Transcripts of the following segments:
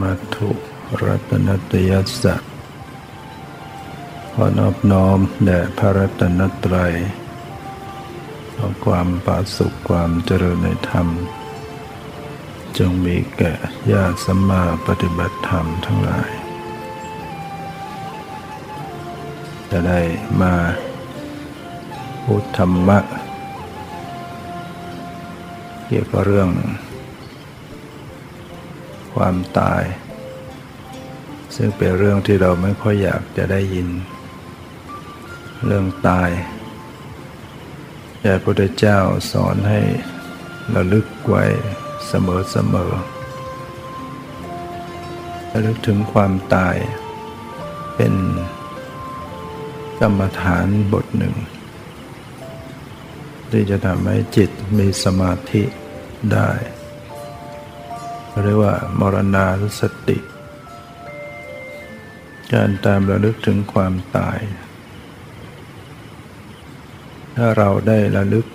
มัตถุรัตนตยัสสะขอนอบน้อมแด่พระรัตนตรัยขอความปาสุขความเจริญในธรรม จงมีแก่ญาติสัมมาปฏิบัติธรรมทั้งหลาย จะได้มาพูดธรรมะ เกี่ยวกับเรื่อง ความตาย ซึ่งเป็นเรื่องที่เราไม่ค่อยอยากจะได้ยิน เรื่องตายแต่พระพุทธเจ้าสอนให้ระลึกไว้เสมอเสมอระลึกถึงความตาย เป็นกรรมฐานบทหนึ่ง ที่จะทำให้จิตมีสมาธิได้ เรียกว่ามรณานุสติ การตามระลึกถึงความตาย ถ้าเราได้ระลึก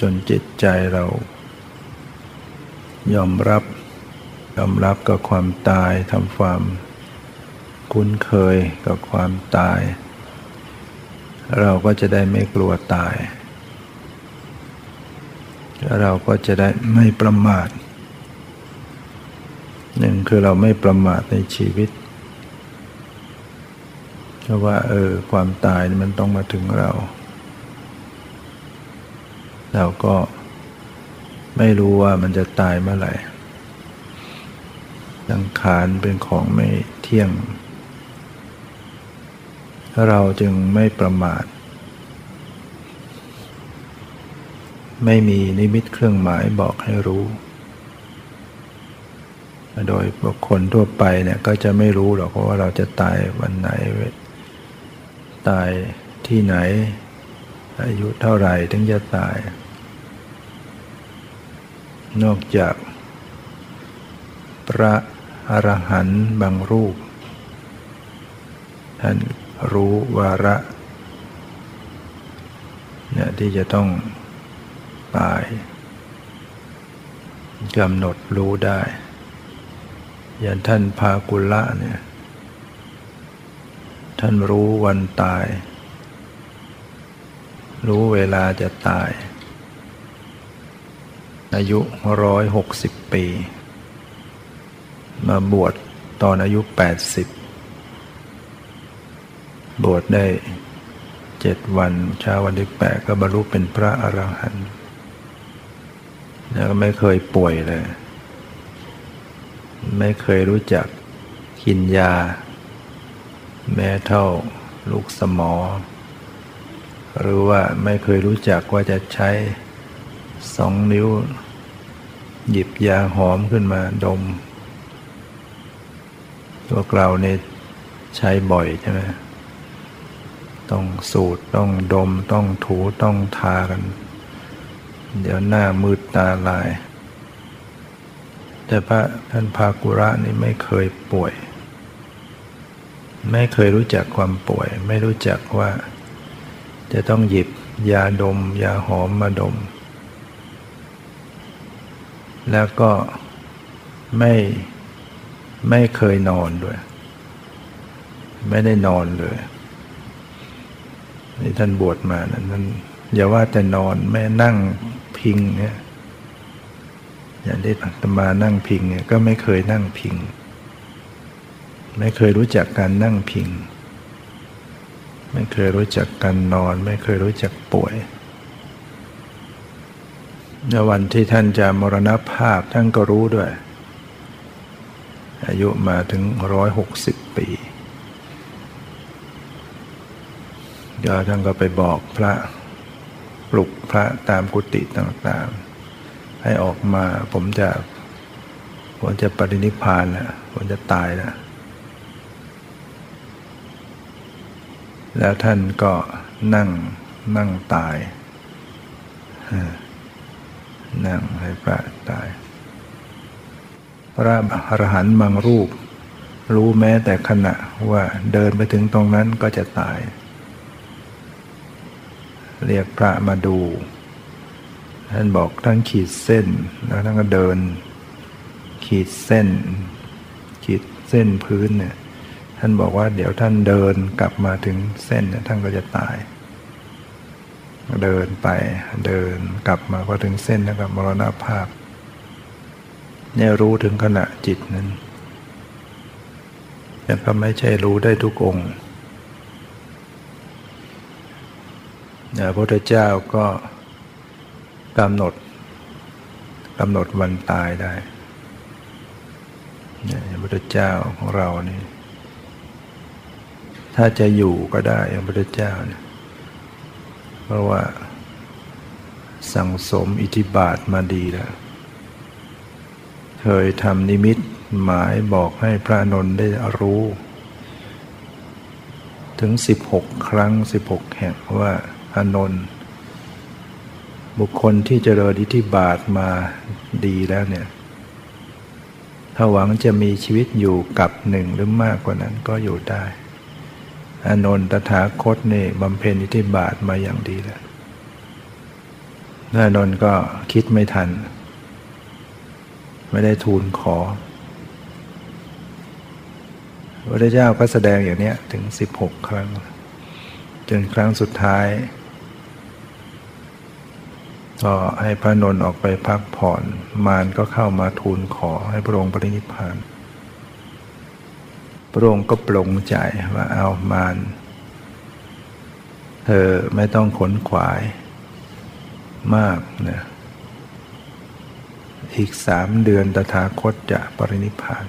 จนจิตใจเรา ยอมรับยอมรับกับความตายทำความคุ้นเคยกับความตาย เราก็จะได้ไม่กลัวตาย เราก็จะได้ไม่ประมาท หนึ่งคือเราไม่ประมาทในชีวิตเพราะว่า เออ ความตายมันต้องมาถึงเรา เราก็ไม่รู้ว่ามันจะตายเมื่อไหร่สังขารเป็นของไม่เที่ยง เราจึงไม่ประมาท ไม่มีนิมิตเครื่องหมายบอกให้รู้ โดยบุคคลทั่วไปเนี่ยก็จะไม่รู้หรอกว่าเราจะตายวันไหน ตายที่ไหน อายุเท่าไหร่ถึงจะตาย นอกจาก พระอรหันต์บางรูป ท่านรู้วาระเนี่ยที่จะต้องตายกำหนดรู้ได้ อย่างท่านพากุละเนี่ย ท่านรู้วันตาย รู้เวลาจะตาย อายุร้อยหกสิบปี มาบวชตอนอายุแปดสิบบวชได้เจ็ดวันเช้าวันที่แปดก็บรรลุเป็นพระอรหันต์แล้วก็ไม่เคยป่วยเลย ไม่เคยรู้จักกินยา แม้เท่าลูกสมอ หรือว่าไม่เคยรู้จักว่าจะใช้สองนิ้ว หยิบยาหอมขึ้นมาดม พวกเราเนี่ยใช้บ่อยใช่ไหมต้องสูดต้องดมต้องถูต้องทากัน เดี๋ยวหน้ามืดตาลาย แต่พระท่านภากุระนี่ไม่เคยป่วย ไม่เคยรู้จักความป่วย ไม่รู้จักว่า จะต้องหยิบยาดม ยาหอมมาดม แล้วก็ไม่ไม่เคยนอนด้วย ไม่ได้นอนเลยนี่ท่านบวชมานั้นอย่าว่าแต่นอนแม่นั่งพิงเนี่ย อย่างที่อาตมานั่งพิงเนี่ยก็ไม่เคยนั่งพิง ไม่เคยรู้จักการนั่งพิง ไม่เคยรู้จักการนอน ไม่เคยรู้จักป่วยในวันที่ท่านจะมรณภาพท่านก็รู้ด้วย อายุมาถึงร้อยหกสิบปีก็ท่านก็ไปบอกพระปลุกพระตามกุฏิต่างๆ ให้ออกมา ผมจะ ผมจะปรินิพานแล้วผมจะตายแล้วแล้วท่านก็นั่งนั่งตายนั่งให้พระตาย พระอรหันต์บางรูป รู้แม้แต่ขณะว่าเดินไปถึงตรงนั้นก็จะตาย เรียกพระมาดู ท่านบอกท่านขีดเส้นแล้วท่านก็เดิน ขีดเส้น ขีดเส้นพื้นเนี่ยท่านบอกว่าเดี๋ยวท่านเดินกลับมาถึงเส้นเนี่ยท่านก็จะตาย เดินไปเดินกลับมาพอถึงเส้นแล้วก็มรณภาพเนี่ยรู้ถึงขณะจิตนั้นแต่ก็ไม่ใช่รู้ได้ทุกองค์พระพุทธเจ้าก็ กำหนดกำหนดวันตายได้เนี่ยพระพุทธเจ้าของเรานี่ถ้าจะอยู่ก็ได้พระพุทธเจ้าเนี่ยเพราะว่า สั่งสมอิทธิบาทมาดีแล้วเคยทำนิมิตหมายบอกให้พระนนท์ได้รู้ ถึงสิบหกครั้งสิบหกแห่งว่าอนนท์ บุคคลที่เจริญอิทธิบาทมาดีแล้วเนี่ย ถ้าหวังจะมีชีวิตอยู่กับหนึ่งหรือมากกว่านั้นก็อยู่ได้ อนนท์ตถาคตนี่บำเพ็ญอิทธิบาทมาอย่างดีแล้วอนนท์ก็คิดไม่ทัน ไม่ได้ทูลขอพระเจ้าก็แสดงอย่างนี้ถึงสิบหกครั้ง จนครั้งสุดท้าย ก็ให้พระนนท์ออกไปพักผ่อน มารก็เข้ามาทูลขอให้พระองค์ปรินิพพาน พระองค์ก็ปลงใจว่าเอามารเธอไม่ต้องขนขวายมากนะอีกสามเดือนตถาคตจะปรินิพพาน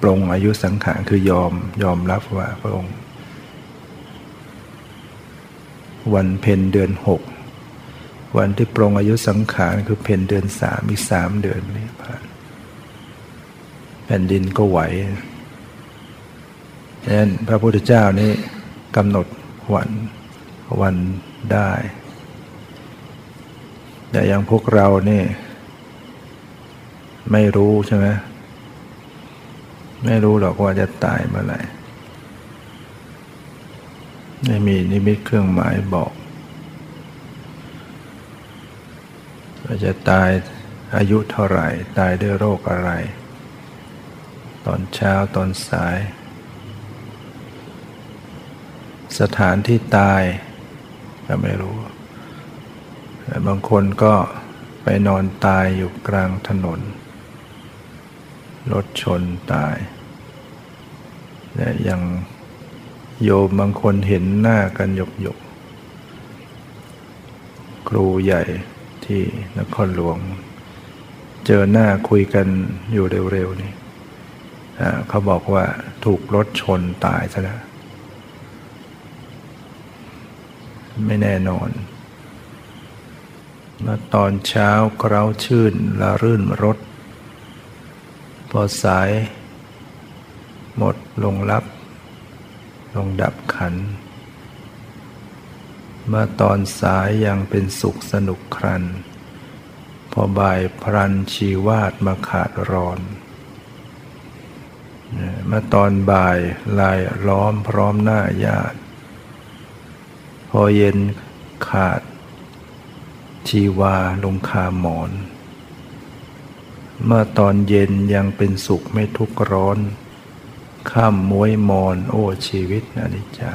ปลงอายุสังขารคือยอมยอมรับว่าพระองค์ วันเพ็ญเดือนหก วันที่ปรงอายุสังขารคือเพนเดือนสามอีกสามเดือนนี้ผ่านแผ่นดินก็ไหวดังนั้นพระพุทธเจ้านี่กำหนดวันวันได้ แต่อย่างพวกเรานี่ ไม่รู้ใช่ไหมไม่รู้หรอกว่าจะตายเมื่อไหร่ไม่มีนิมิตเครื่องหมายบอก ว่าจะตายอายุเท่าไหร่ ตายด้วยโรคอะไร ตอนเช้าตอนสาย สถานที่ตายก็ไม่รู้แต่บางคนก็ไปนอนตายอยู่กลางถนน รถชนตายและยังโยมบางคนเห็นหน้ากันหยกหยกครูใหญ่ ที่นครหลวง เจอหน้าคุยกันอยู่เร็วๆนี่เขาบอกว่าถูกรถชนตายซะแล้วไม่แน่นอนมาตอนเช้าเร้าชื่นละรื่นรถ พอสาย หมดลงรับ ลงดับขัน เมื่อตอนสายยังเป็นสุขสนุกครัน พอบ่ายพรันชีวาดมาขาดร้อนเมื่อตอนบ่ายลายล้อมพร้อมหน้าญาติ พอเย็นขาด ชีวาลงคาหมอน เมื่อตอนเย็นยังเป็นสุขไม่ทุกข์ร้อน ข้ามมวยมอนโอ้ชีวิตอนิจจา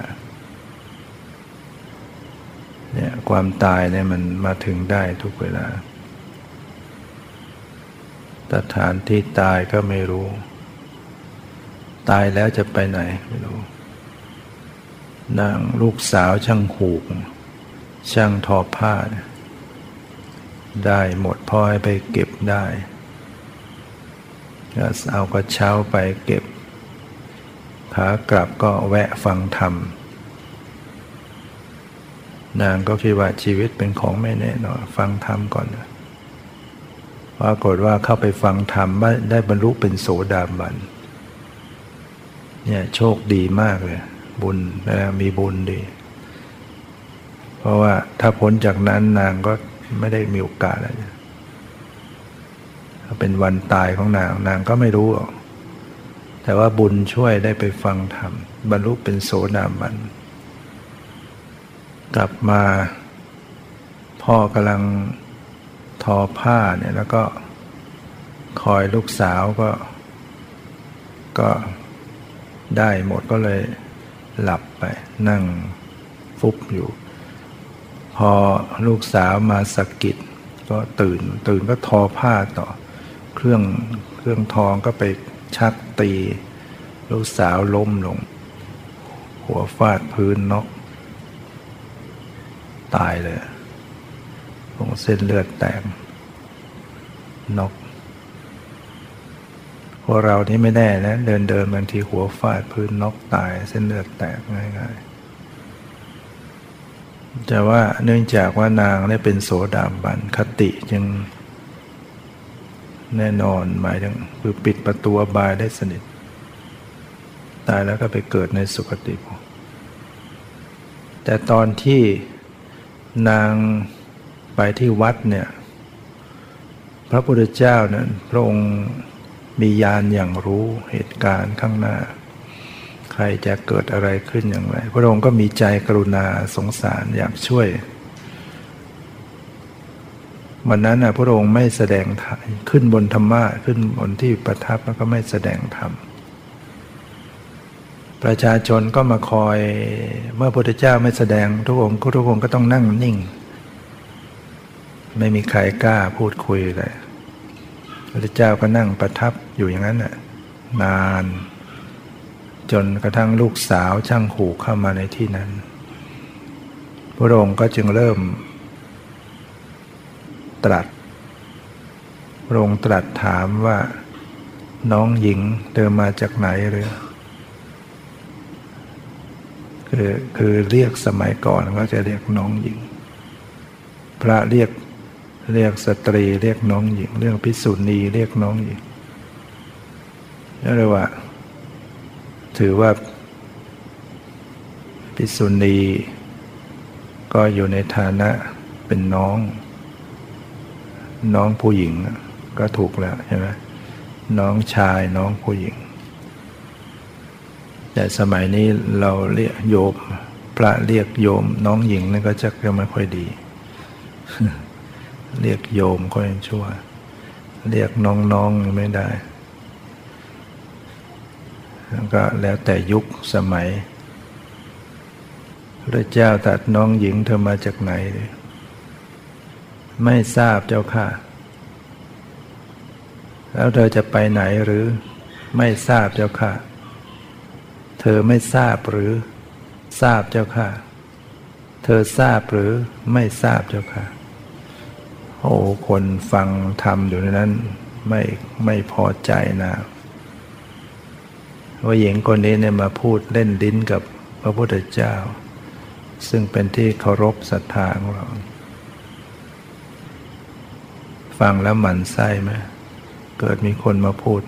เนี่ยความตายเนี่ยมันมาถึงได้ทุกเวลาสถานที่ตายก็ไม่รู้ ตายแล้วจะไปไหนไม่รู้นางลูกสาวช่างหูก ช่างทอผ้า ได้หมดพ่อให้ไปเก็บได้ก็เอากระเช้าไปเก็บขากลับก็แวะฟังธรรม นางก็คิดว่าชีวิตเป็นของไม่แน่นอนฟังธรรมก่อนปรากฏว่าเข้าไปฟังธรรมได้บรรลุเป็นโสดาบันเนี่ยโชคดีมากเลย บุญนะมีบุญดี เพราะว่าถ้าพ้นจากนั้นนางก็ไม่ได้มีโอกาสอะไรเป็นวันตายของนางนางก็ไม่รู้หรอกแต่ว่าบุญช่วยได้ไปฟังธรรมบรรลุเป็นโสดาบัน กลับมา พ่อกำลังทอผ้าเนี่ยแล้วก็คอยลูกสาวก็ ก็ได้หมดก็เลยหลับไป นั่งฟุบอยู่ พอลูกสาวมาสะกิดก็ตื่น ตื่นก็ทอผ้าต่อ เครื่องเครื่องทองก็ไปชักตี ลูกสาวล้มลง หัวฟาดพื้นนก ตายเลยตรงเส้นเลือดแตกนกพวกเรานี่ไม่แน่นะเดินเดินบางทีหัวฟาดพื้นนกตายเส้นเลือดแตกง่ายๆจะว่าเนื่องจากว่านางได้เป็นโสดาบันคติจึงแน่นอนหมายถึงคือปิดประตูบายได้สนิท ตายแล้วก็ไปเกิดในสุคติภพแต่ตอนที่ นางไปที่วัดเนี่ย พระพุทธเจ้าเนั้นพระองค์มีญาณอย่างรู้เหตุการณ์ข้างหน้า ใครจะเกิดอะไรขึ้นอย่างไร พระองค์ก็มีใจกรุณาสงสารอยากช่วยวันนั้นนะพระองค์ไม่แสดงขึ้นบนธรรมะขึ้นบนที่ประทับแล้วก็ไม่แสดงธรรม ประชาชนก็มาคอยเมื่อพระพุทธเจ้าไม่แสดงทุกองค์ทุกองค์ก็ต้องนั่งนิ่ง ไม่มีใครกล้าพูดคุยเลยพระเจ้าก็นั่งประทับอยู่อย่างนั้นน่ะนาน จนกระทั่งลูกสาวช่างหูเข้ามาในที่นั้น พระองค์ก็จึงเริ่ม ตรัสพระองค์ตรัสถามว่า น้องหญิงเดินมาจากไหนหรือ คือคือเรียกสมัยก่อนก็จะเรียกน้องหญิง พระเรียกเรียกสตรีเรียกน้องหญิง เรียกพิสุณีเรียกน้องหญิงนั่นเลยว่า ถือว่าพิสุณีก็อยู่ในฐานะเป็นน้อง น้องผู้หญิงก็ถูกแล้วใช่ไหมน้องชายน้องผู้หญิง แต่สมัยนี้เราเรียกโยมพระเรียกโยมน้องหญิงนั่นก็จะไม่ค่อยดี เรียกโยมก็ยังชั่ว เรียกน้องๆไม่ได้แล้วก็แล้วแต่ยุคสมัยพระเจ้าตัดน้องหญิงเธอมาจากไหน ไม่ทราบเจ้าค่ะ แล้วเธอจะไปไหนหรือไม่ทราบเจ้าค่ะ เธอไม่ทราบหรือ ทราบเจ้าค่ะ เธอทราบหรือไม่ทราบเจ้าค่ะ โอ้คนฟังธรรมอยู่ในนั้นไม่ไม่พอใจนะว่าหญิงคนนี้เนี่ยมาพูดเล่นดิ้นกับพระพุทธเจ้า ซึ่งเป็นที่เคารพศรัทธาของเรา ฟังแล้วหมันไส้ไหมเกิดมีคนมาพูด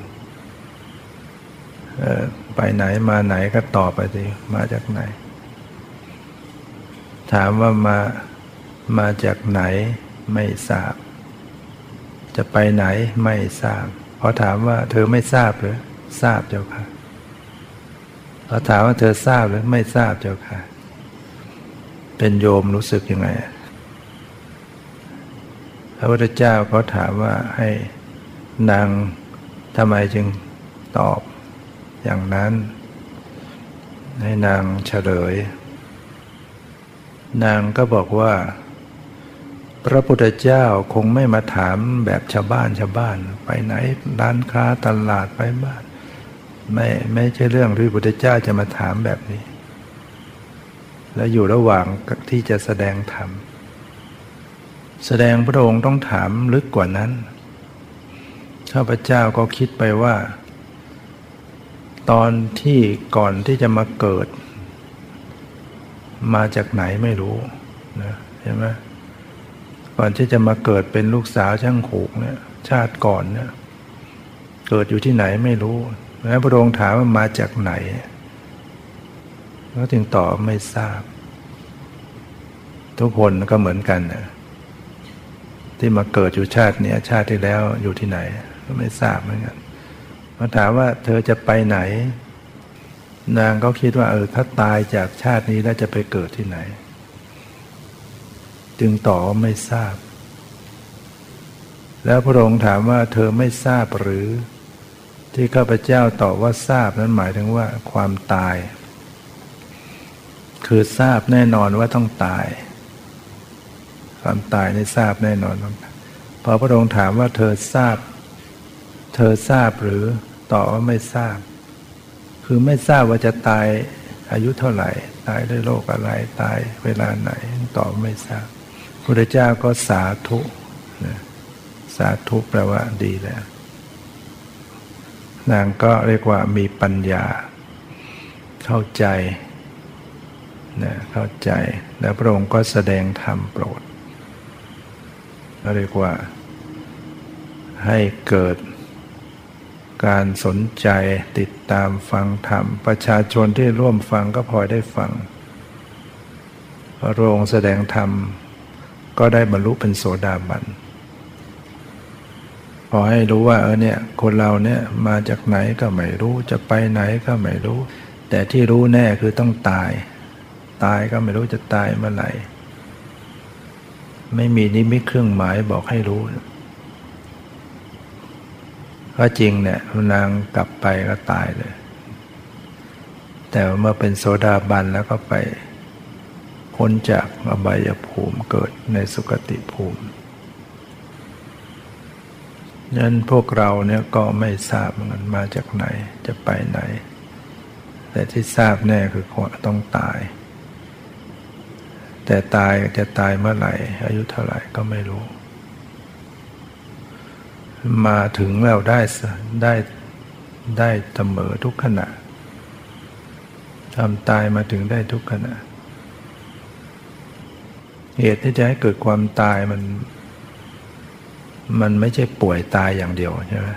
ไปไหนมาไหนก็ตอบไปสิมาจากไหน ถามว่ามามาจากไหนไม่ทราบ จะไปไหนไม่ทราบพอถามว่าเธอไม่ทราบหรือทราบเจ้าค่ะพอถามว่าเธอทราบหรือไม่ทราบเจ้าค่ะ เป็นโยมรู้สึกยังไงพระพุทธเจ้าเขาถามว่าให้นางทำไมจึงตอบ อย่างนั้น ให้นางเฉลย นางก็บอกว่า พระพุทธเจ้าคงไม่มาถามแบบชาวบ้านชาวบ้าน ไปไหนร้านค้าตลาดไปบ้าน ไม่ไม่ใช่เรื่องที่พระพุทธเจ้าจะมาถามแบบนี้ และอยู่ระหว่างที่จะแสดงธรรมแสดงพระองค์ต้องถามลึกกว่านั้นข้าพเจ้าก็คิดไปว่า ตอนที่ก่อนที่จะมาเกิด มาจากไหนไม่รู้นะเห็นไหมก่อนที่จะมาเกิดเป็นลูกสาวช่างขูกเนี่ยชาติก่อนเนี่ยเกิดอยู่ที่ไหนไม่รู้แล้วพระองค์ถามว่ามาจากไหนก็จึงตอบไม่ทราบ ทุกคนก็เหมือนกันนะที่มาเกิดอยู่ชาติเนี้ยชาติที่แล้วอยู่ที่ไหน ก็ไม่ทราบเหมือนกัน มาถามว่าเธอจะไปไหน นางก็คิดว่าเออถ้าตายจากชาตินี้แล้วจะไปเกิดที่ไหน จึงตอบไม่ทราบ แล้วพระองค์ถามว่าเธอไม่ทราบหรือ ที่ข้าพเจ้าตอบว่าทราบนั้นหมายถึงว่าความตาย คือทราบแน่นอนว่าต้องตาย ความตายนี่ทราบแน่นอนพอพระองค์ถามว่าเธอทราบ เธอทราบหรือตอบว่าไม่ทราบ คือไม่ทราบว่าจะตายอายุเท่าไหร่ ตายด้วยโรคอะไรตายเวลาไหนตอบไม่ทราบพระเจ้าก็สาธุสาธุแปลว่าดีแล้ว นางก็เรียกว่ามีปัญญา เข้าใจนะเข้าใจ แล้วพระองค์ก็แสดงธรรมโปรดเรียกว่าให้เกิด การสนใจติดตามฟังธรรม ประชาชนที่ร่วมฟังก็พลอยได้ฟังพระองค์แสดงธรรม ก็ได้บรรลุเป็นโสดาบันพอให้รู้ว่าเออเนี่ยคนเราเนี่ยมาจากไหนก็ไม่รู้จะไปไหนก็ไม่รู้ แต่ที่รู้แน่คือต้องตาย ตายก็ไม่รู้จะตายเมื่อไหร่ ไม่มีนิมิตเครื่องหมายบอกให้รู้ ก็จริงเนี่ยนางกลับไปก็ตายเลย แต่เมื่อเป็นโสดาบันแล้วก็ไปพ้นจากอบายภูมิเกิดในสุคติภูมินั้นพวกเราเนี่ยก็ไม่ทราบมันมาจากไหนจะไปไหน แต่ที่ทราบแน่คือต้องตาย แต่ตายจะตายเมื่อไหร่ อายุเท่าไหร่ก็ไม่รู้ มาถึงแล้วได้ได้ได้เสมอทุกขณะทำตายมาถึงได้ทุกขณะ เหตุที่จะให้เกิดความตายมัน มันไม่ใช่ป่วยตายอย่างเดียวใช่ไหม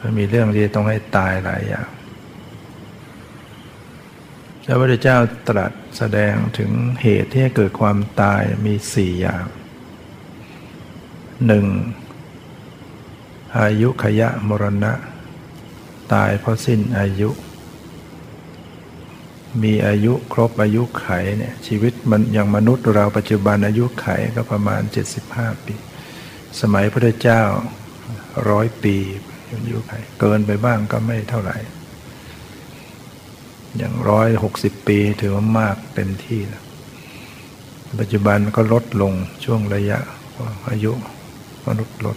มันมีเรื่องที่ต้องให้ตายหลายอย่างพระพุทธเจ้าตรัสแสดงถึงเหตุที่ให้เกิดความตายมีสี่อย่างหนึ่ง อายุขยะมรณะ ตายเพราะสิ้นอายุ มีอายุครบอายุไขเนี่ยชีวิตมันอย่างมนุษย์เราปัจจุบันอายุไขก็ประมาณ 75 ปี สมัยพระเจ้าร้อยปีอายู่ไปเกินไปบ้างก็ไม่เท่าไหร่ อย่างร้อยหกสิบปีถือว่ามากเต็มที่แล้วปัจจุบันก็ลดลงช่วงระยะอายุมนุษย์ลด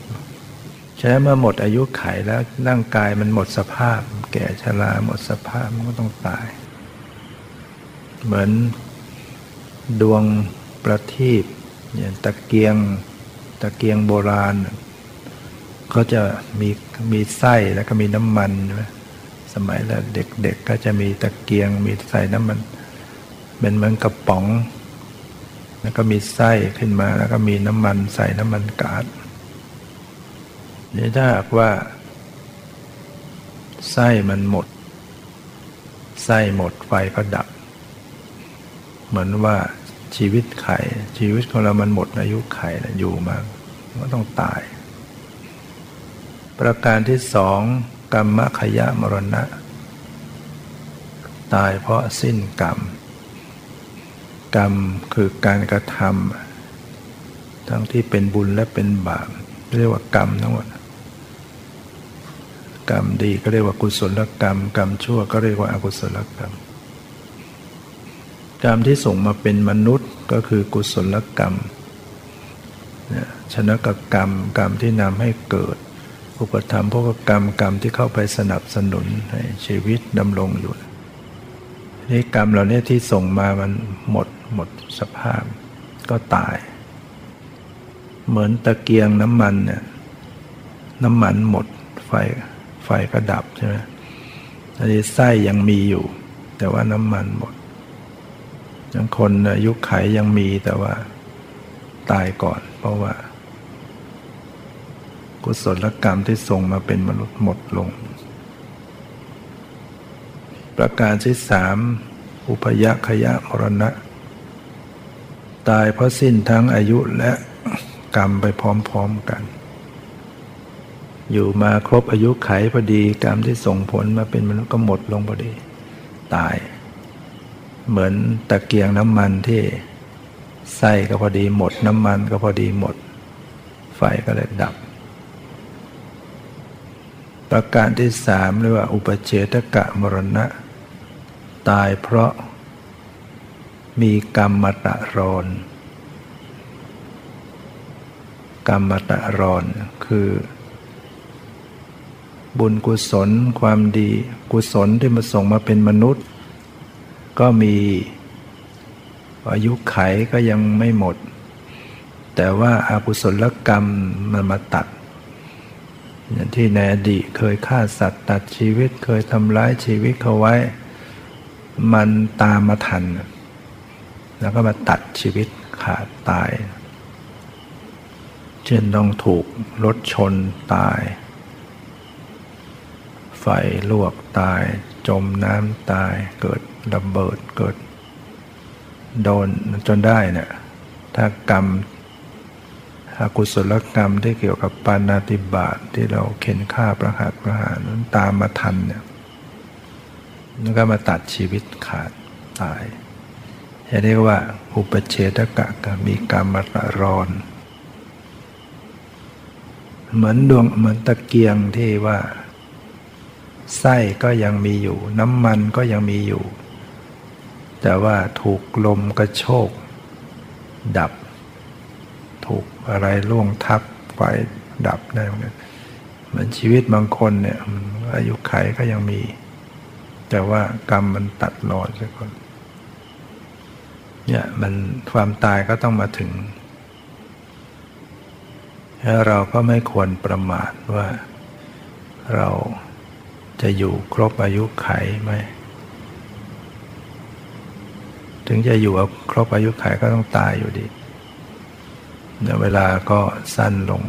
ใช้เมื่อหมดอายุไขแล้วร่างกายมันหมดสภาพ แก่ชราหมดสภาพมันก็ต้องตาย เหมือนดวงประทีปอย่างตะเกียงตะเกียงโบราณก็จะมีมีไส้แล้วก็มีน้ำมันสมัยแล้วเด็กๆก็จะมีตะเกียงมีใส่น้ำมันเป็นเหมือนกระป๋อง แล้วก็มีไส้ขึ้นมาแล้วก็มีน้ำมันใส่น้ำมันกาด นี่ถ้าหากว่า ไส้มันหมด ไส้หมดไฟก็ดับ เหมือนว่าชีวิตไข่ชีวิตของเรามันหมดอายุไขแล้วอยู่มาก็ต้องตาย ประการที่สองกรรมขยะมรณะ ตายเพราะสิ้นกรรม กรรมคือการกระทำทั้งที่เป็นบุญและเป็นบาปเรียกว่ากรรมทั้งหมด กรรมดีก็เรียกว่ากุศลกรรม กรรมชั่วก็เรียกว่าอกุศลกรรม กรรมที่ส่งมาเป็นมนุษย์ก็คือกุศลกรรมชนะกกรรมกรรมที่นำให้เกิดอุปธรรมพวกกรรมกรรมที่เข้าไปสนับสนุนให้ชีวิตดำรงอยู่นี่กรรมเหล่านี้ที่ส่งมามันหมดหมดสภาพก็ตาย เหมือนตะเกียงน้ำมันเนี่ยน้ำมันหมดไฟ ไฟก็ดับใช่ไหมอันนี้ไส้ยังมีอยู่ แต่ว่าน้ำมันหมดยังคนอายุไขยังมีแต่ว่าตายก่อน เพราะว่า กุศลกรรมที่ส่งมาเป็นมนุษย์หมดลง ประการที่สามอุปยขยะมรณะ ตายเพราะสิ้นทั้งอายุและกรรมไปพร้อมๆกัน อยู่มาครบอายุไขพอดี กรรมที่ส่งผลมาเป็นมนุษย์ก็หมดลงพอดี ตาย เหมือนตะเกียงน้ำมันที่ไส้ก็พอดีหมด น้ำมันก็พอดีหมด ไฟก็เลยดับ ประการที่สามเรียกว่า อุปเฉทกะมรณะ ตายเพราะมีกรรมตะรอนกรรมตะรอนคือ บุญกุศลความดี กุศลที่มาส่งมาเป็นมนุษย์ ก็มีอายุไขก็ยังไม่หมด แต่ว่าอากุศลกรรมมันมาตัดอย่างที่ในอดีตเคยฆ่าสัตว์ตัดชีวิตเคยทำร้ายชีวิตเขาไว้ มันตามมาทัน แล้วก็มาตัดชีวิตขาดตาย เช่นต้องถูกรถชนตาย ไฟลวกตาย จมน้ำตายเกิดระเบิดเกิด โดนจนได้เนี่ยถ้ากรรมอากุศลกรรมที่เกี่ยวกับปานาติบาตทที่เราเข็นฆ่าประหัตประหารนั้นตามมาทันเนี่ยแล้วก็มาตัดชีวิตขาดตายจะเรียกว่า อุปเชตกะกมีกรรมตะรอน เหมือนดวงเหมือนตะเกียงที่ว่า ไส้ก็ยังมีอยู่ น้ำมันก็ยังมีอยู่ แต่ว่าถูกลมกระโชก ดับ ถูกอะไรล่วงทับไฟดับได้เหมือนมือนชีวิตบางคนเนี่ยอายุไขก็ยังมี แต่ว่ากรรมมันตัดรอนสักคนเนี่ยมันความตายก็ต้องมาถึงแล้วเราก็ไม่ควรประมาทว่าเรา จะอยู่ครบอายุไขไหม ถึงจะอยู่ครบอายุไขก็ต้องตายอยู่ดีเวลาก็สั้นลง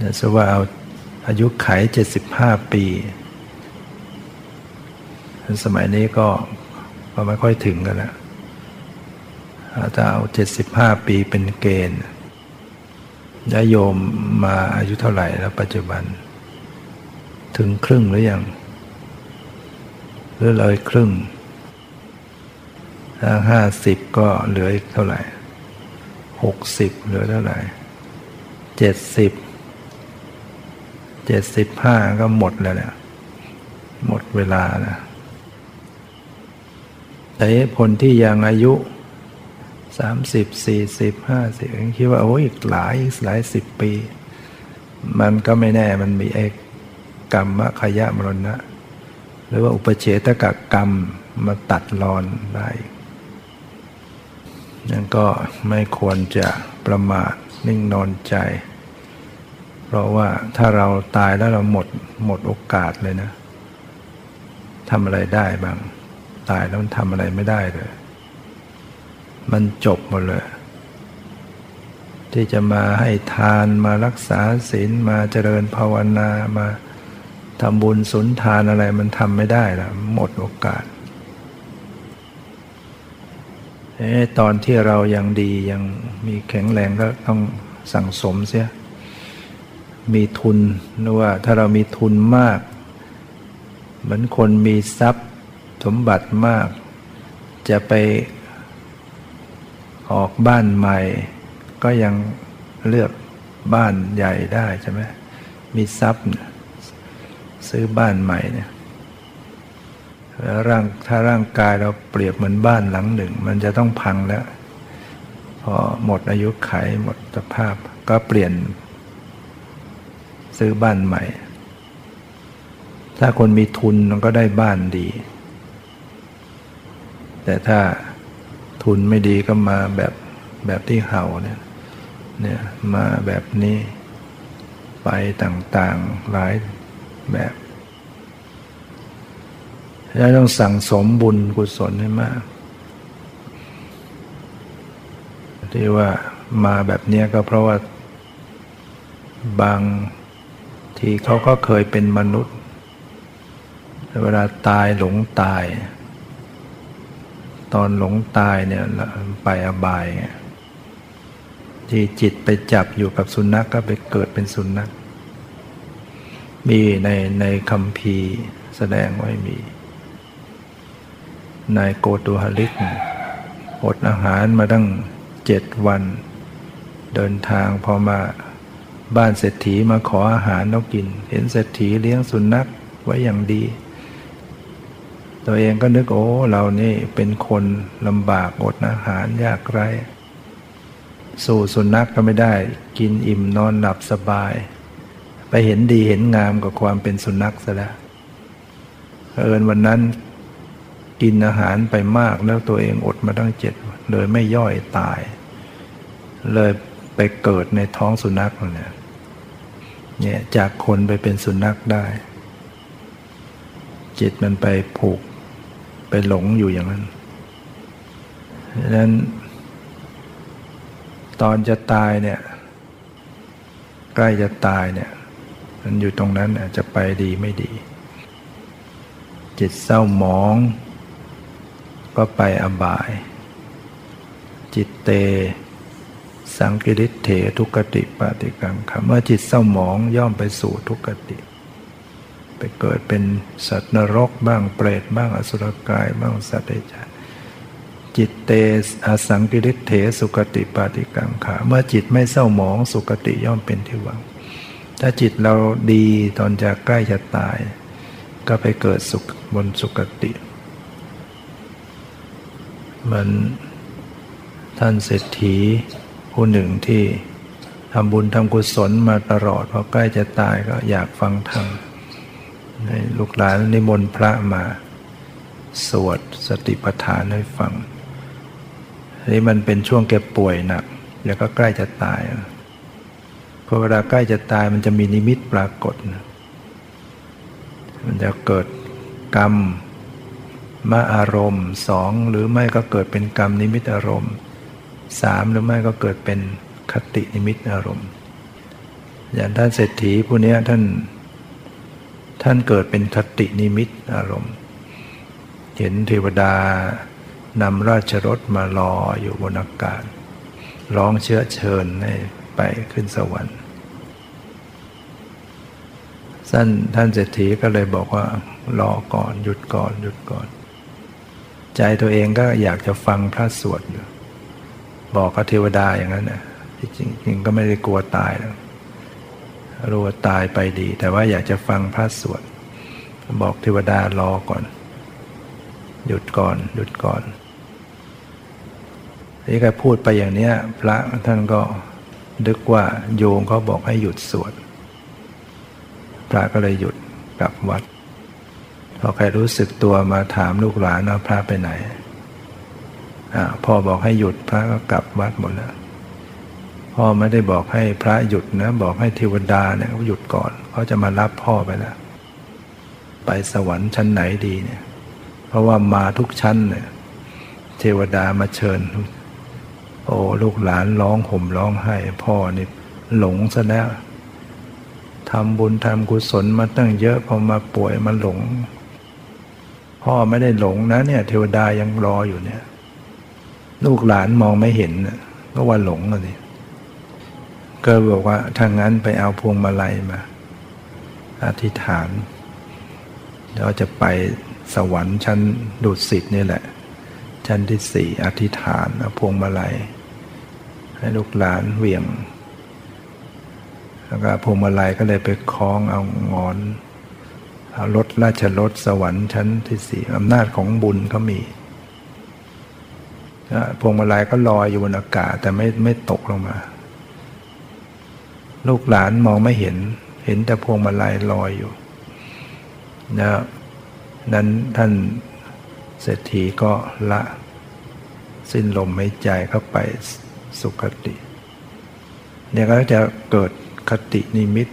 นี่ยสว่าเอาอายุไขัยเจ็ดสิบห้าปี สมัยนี้ก็ก็ไม่ค่อยถึงกันแล้วถ้าเอาเจ็ดสิบห้าปีเป็นเกณฑ์ญาโยมมาอายุเท่าไหร่แล้วปัจจุบัน ถึงครึ่งหรือยัง หรือเลยครึ่งถ้าห้าสิบก็เหลืออีกเท่าไหร่หกสิบเหลือเท่าไหร่เจ็ดสิบเจ็ดสิบห้าก็หมดแล้วเนี่ยหมดเวลานะแต่คนที่ยังอายุสามสิบสี่สิบห้าสิบคิดว่าโอ้ยอีกหลายอีกหลายสิบปี มันก็ไม่แน่มันมีเอ กรรมขยะมรณะ หรือว่าอุปเฉตกกรรมมาตัดรอนได้นั่นก็ไม่ควรจะประมาทนิ่งนอนใจ เพราะว่าถ้าเราตายแล้วเราหมดหมดโอกาสเลยนะทำอะไรได้บ้าง ตายแล้วมันทำอะไรไม่ได้เลย มันจบหมดเลย ที่จะมาให้ทานมารักษาศีลมาเจริญภาวนามา ทำบุญสุนทานอะไรมันทำไม่ได้ล้วหมดโอกาสตอนที่เรายังดียังมีแข็งแรงก็ต้องสั่งสมเสีย มีทุนหรือว่าถ้าเรามีทุนมาก เหมือนคนมีทรัพย์สมบัติมาก จะไปออกบ้านใหม่ ก็ยังเลือกบ้านใหญ่ได้ใช่ไหมมีทรัพย์ ซื้อบ้านใหม่เนี่ยแล้วร่างถ้าร่างกายเราเปรียบเหมือนบ้านหลังหนึ่ง มันจะต้องพังแล้ว พอหมดอายุไขหมดสภาพก็เปลี่ยน ซื้อบ้านใหม่ ถ้าคนมีทุนมันก็ได้บ้านดี แต่ถ้าทุนไม่ดีก็มาแบบแบบที่เห่าเนี่ยเนี่ยมาแบบนี้ไปต่างๆหลาย แบบแล้วต้องสั่งสมบุญกุศลให้มาก ที่ว่ามาแบบนี้ก็เพราะว่า บางทีเขาก็เคยเป็นมนุษย์ เวลาตายหลงตาย ตอนหลงตายเนี่ยไปอบาย ที่จิตไปจับอยู่กับสุนัขกก็ไปเกิดเป็นสุนัข มีในในคำพีแสดงไว้มี นายโกตุฮลิกอดอาหารมาตั้งเจ็ดวัน เดินทางพอมาบ้านเศรษฐีมาขออาหารแล้วกิน เห็นเศรษฐีเลี้ยงสุนัขไว้อย่างดี ตัวเองก็นึกโอ้เรานี่เป็นคนลำบากอดอาหารยากไร สู่สุนัขกก็ไม่ได้ กินอิ่มนอนหลับสบาย ไปเห็นดีเห็นงามกับความเป็นสุนัขซะแล้วเอินวันนั้นกินอาหารไปมากแล้วตัวเองอดมาตั้งเจ็ดเลยไม่ย่อยตาย เลยไปเกิดในท้องสุนัขเนี่ยเนี่ยจากคนไปเป็นสุนัขได้ จิตมันไปผูกไปหลงอยู่อย่างนั้นดังนั้น ตอนจะตายเนี่ย ใกล้จะตายเนี่ย มันอยู่ตรงนั้นอาจจะไปดีไม่ดี จิตเศร้าหมอง ก็ไปอบาย จิตเต สังกิริเถทุกติปฏิกังคเมื่อจิตเศร้าหมองย่อมไปสู่ทุกติ ไปเกิดเป็นสัตว์นรกบ้างเปรตบ้างอสุรกายบ้างสัตว์เดรัจฉาจิตเตอสังกิริเถสุกติปฏิกังขา เมื่อจิตไม่เศร้าหมองสุกติย่อมเป็นที่หวัง ถ้าจิตเราดีตอนจะใกล้จะตาย ก็ไปเกิดสุขบนสุกติเหมันท่านเศรษฐีผู้หนึ่งที่ทำบุญทำกุศลมาตลอดพอใกล้จะตายก็อยากฟังธรรมลูกหลานนิมนต์พระมา สวดสติปัฏฐานให้ฟังนี่มันเป็นช่วงแกป่วยหนัก แล้วก็ใกล้จะตาย อเวลาใกล้จะตายมันจะมีนิมิตปรากฏ มันจะเกิดกรรมมาอารมณ์สองหรือไม่ก็เกิดเป็นกรรมนิมิตอารมณ์สามหรือไม่ก็เกิดเป็นคตินิมิตอารมณ์ อย่างท่านเศรษฐีผู้นี้ท่าน ท่านเกิดเป็นคตินิมิตอารมณ์ เห็นเทวดานำราชรถมารออยู่บนอากาศ ร้องเชื้อเชิญให้ไปขึ้นสวรรค์ ท่านท่านเศรษฐีก็เลยบอกว่ารอก่อนหยุดก่อนหยุดก่อน ใจตัวเองก็อยากจะฟังพระสวดอยู่บอกกับเทวดาอย่างนั้นนะจริงจริงก็ไม่ได้กลัวตายแล้วรู้ว่าตายไปดี แต่ว่าอยากจะฟังพระสวดบอกเทวดารอก่อน หยุดก่อน หยุดก่อนนี่ก็พูดไปอย่างเนี้ย พระท่านก็ดึกว่าโยงเขาบอกให้หยุดสวด พระก็เลยหยุดกลับวัด พอใครรู้สึกตัวมาถามลูกหลานว่าพระไปไหนพ่อบอกให้หยุดพระก็กลับวัดหมดแล้วพ่อไม่ได้บอกให้พระหยุดนะ บอกให้เทวดาเนี่ยหยุดก่อนเขาจะมารับพ่อไปแล้วไปสวรรค์ชั้นไหนดีเนี่ย เพราะว่ามาทุกชั้นเนี่ยเทวดามาเชิญ โอ้ลูกหลานร้องห่มร้องไห้ พ่อนี่หลงซะแล้ว ทำบุญทำกุศลมาตั้งเยอะพอมาป่วยมาหลง พ่อไม่ได้หลงนะเนี่ยเทวดายังรออยู่เนี่ย ลูกหลานมองไม่เห็นก็ว่าหลงเลยก็บอกว่าถ้างนั้นไปเอาพวงมาลัยมา อธิษฐานเราจะไปสวรรค์ชั้นดุสิตนี่แหละ ชั้นที่สี่อธิษฐานเอาพวงมาลัยให้ลูกหลานเหวี่ยง แล้วก็พวงมาลัยก็เลยไปคล้องเอางอนเอารถราชรถสวรรค์ชั้นที่สี่อำนาจของบุญเขามีพวงมาลัยก็ลอยอยู่บนอากาศแต่ไม่ไม่ตกลงมา ลูกหลานมองไม่เห็น เห็นแต่พวงมาลัยลอยอยู่นะนั้นท่านเศรษฐีก็ละ สิ้นลมหายใจเข้าไปสุขติเนี่ยก็จะเกิด คตินิมิต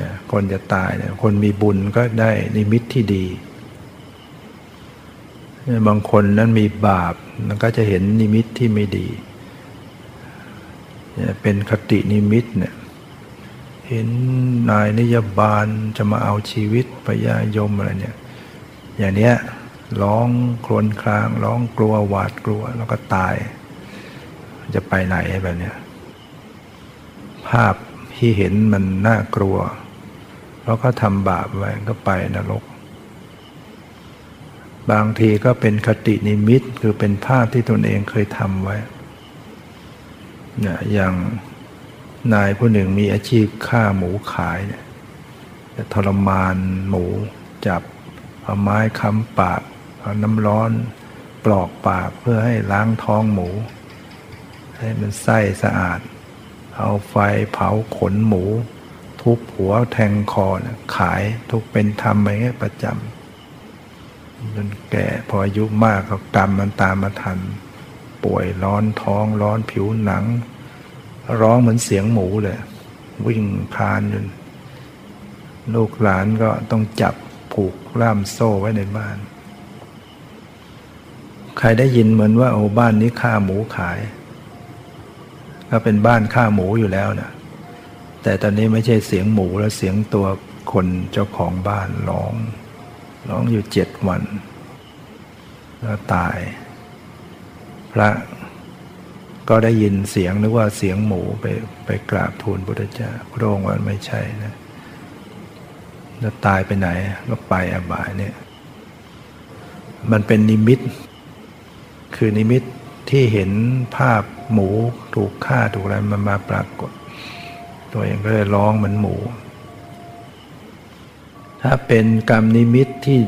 นะคนจะตายเนี่ยคนมีบุญก็ได้นิมิตที่ดี บางคนนั้นมีบาปมันก็จะเห็นนิมิตที่ไม่ดี เป็นคตินิมิตเนี่ยเห็นนายนิยบาลจะมาเอาชีวิตพญายมอะไรเนี่ยอย่างเนี้ยร้องครวญคราง ร้องกลัวหวาดกลัวแล้วก็ตาย จะไปไหนแบบเนี้ย ภาพที่เห็นมันน่ากลัว เพราะเขาทำบาปไว้ก็ไปนรก บางทีก็เป็นคตินิมิตคือเป็นภาพที่ตนเองเคยทำไว้เนี่ยอย่างนายผู้หนึ่งมีอาชีพฆ่าหมูขายเนี่ยจะทรมานหมูจับเอาไม้ค้ำปากเอาน้ำร้อนปลอกปากเพื่อให้ล้างท้องหมู ให้มันไส้สะอาด เอาไฟเผาขนหมู ทุบหัวแทงคอนะขายทุกเป็นธรรมอะไรเงี้ยประจำจนแก่พออายุมากก็กรรมมันตามมาทัน ป่วยร้อนท้องร้อนผิวหนัง ร้องเหมือนเสียงหมูเลย วิ่งพานจนลูกหลานก็ต้องจับผูกล่ามโซ่ไว้ในบ้าน ใครได้ยินเหมือนว่าโอ้บ้านนี้ฆ่าหมูขาย ก็เป็นบ้านฆ่าหมูอยู่แล้วนะแต่ตอนนี้ไม่ใช่เสียงหมูแล้วเสียงตัวคนเจ้าของบ้านร้องร้องอยู่เจ็ดวัน แล้วตาย พระก็ได้ยินเสียงนึกว่าเสียงหมูไปไปกราบทูลพุทธเจ้าพระองค์ว่าไม่ใช่นะแล้วตายไปไหนก็ไปอบายเนี่ย มันเป็นนิมิต คือนิมิต ที่เห็นภาพหมูถูกฆ่าถูกอะไรมันมาปรากฏ ตัวเองก็เลยร้องเหมือนหมู ถ้าเป็นกรรมนิมิตที่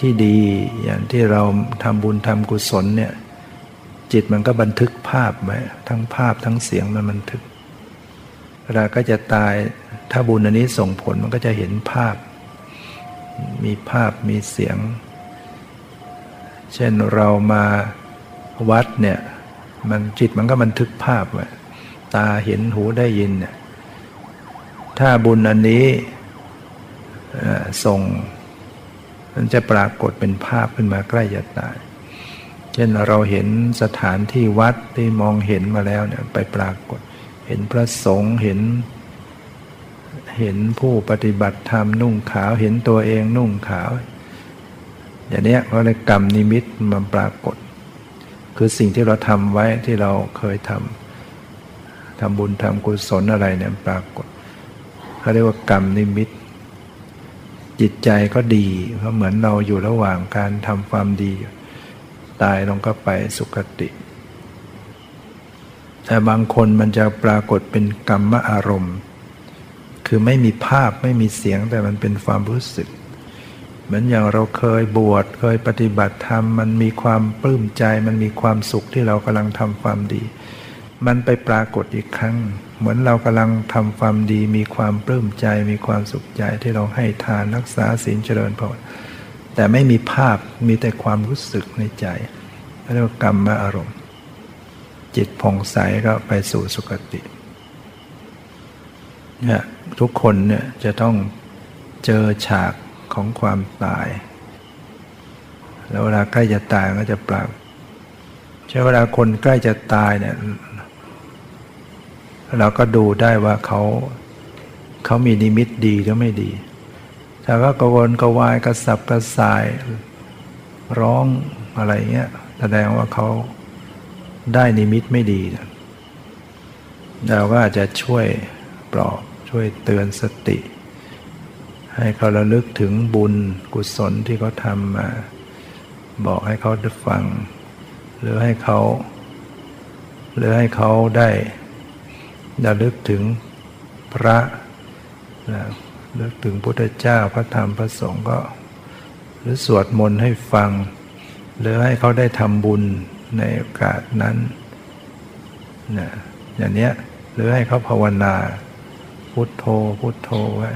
ที่ดีอย่างที่เราทำบุญทำกุศลเนี่ยจิตมันก็บันทึกภาพไว้ทั้งภาพทั้งเสียงมันบันทึกเวลาก็จะตายถ้าบุญอันนี้ส่งผลมันก็จะเห็นภาพ มีภาพมีเสียง เช่นเรามา วัดเนี่ยมันจิตมันก็บันทึกภาพไว้ตาเห็นหูได้ยินเนี่ยถ้าบุญอันนี้ส่งมันจะปรากฏเป็นภาพขึ้นมาใกล้จะตาย เช่นเราเห็นสถานที่วัดที่มองเห็นมาแล้วเนี่ยไปปรากฏ เห็นพระสงฆ์เห็น เห็นผู้ปฏิบัติธรรมนุ่งขาวเห็นตัวเองนุ่งขาว อย่างนี้ก็เลยกรรมนิมิตมันปรากฏ คือสิ่งที่เราทำไว้ที่เราเคยทำทำบุญทำกุศลอะไรเนี่ยปรากฏเขาเรียกว่ากรรมนิมิต จิตใจก็ดี เพราะเหมือนเราอยู่ระหว่างการทำความดี ตายลงก็ไปสุคติ แต่บางคนมันจะปรากฏเป็นกรรมอารมณ์ คือไม่มีภาพไม่มีเสียงแต่มันเป็นความรู้สึก เหมือนอย่างเราเคยบวชเคยปฏิบัติธรรม มันมีความปลื้มใจ มันมีความสุขที่เรากำลังทำความดี มันไปปรากฏอีกครั้ง เหมือนเรากำลังทำความดี มีความปลื้มใจ มีความสุขใจที่เราให้ทานรักษาศีลเจริญภาวนาแต่ไม่มีภาพมีแต่ความรู้สึกในใจเรียกว่ากรรมอารมณ์ จิตผ่องใสก็ไปสู่สุคติเนี่ยทุกคนเนี่ยจะต้องเจอฉาก ของความตาย แล้วเวลาใกล้จะตายก็จะปรากใช่เวลาคนใกล้จะตายเนี่ยเราก็ดูได้ว่าเขาเขามีนิมิตดีหรือไม่ดี ถ้าก็กวนกวายกระสับกระส่าย ร้องอะไรเงี้ยแสดงว่าเขาได้นิมิตไม่ดีเราก็อาจจะช่วยปลอบช่วยเตือนสติ ให้เขาระลึกถึงบุญกุศลที่เขาทำมา บอกให้เขาได้ฟัง หรือให้เขา หรือให้เขาได้ระลึกถึงพระนะลึกถึงพุทธเจ้าพระธรรมพระสงฆ์ก็ หรือสวดมนต์ให้ฟัง หรือให้เขาได้ทำบุญในโอกาสนั้นนะอย่างเนี้ยหรือให้เขาภาวนา พุทโธพุทโธไว้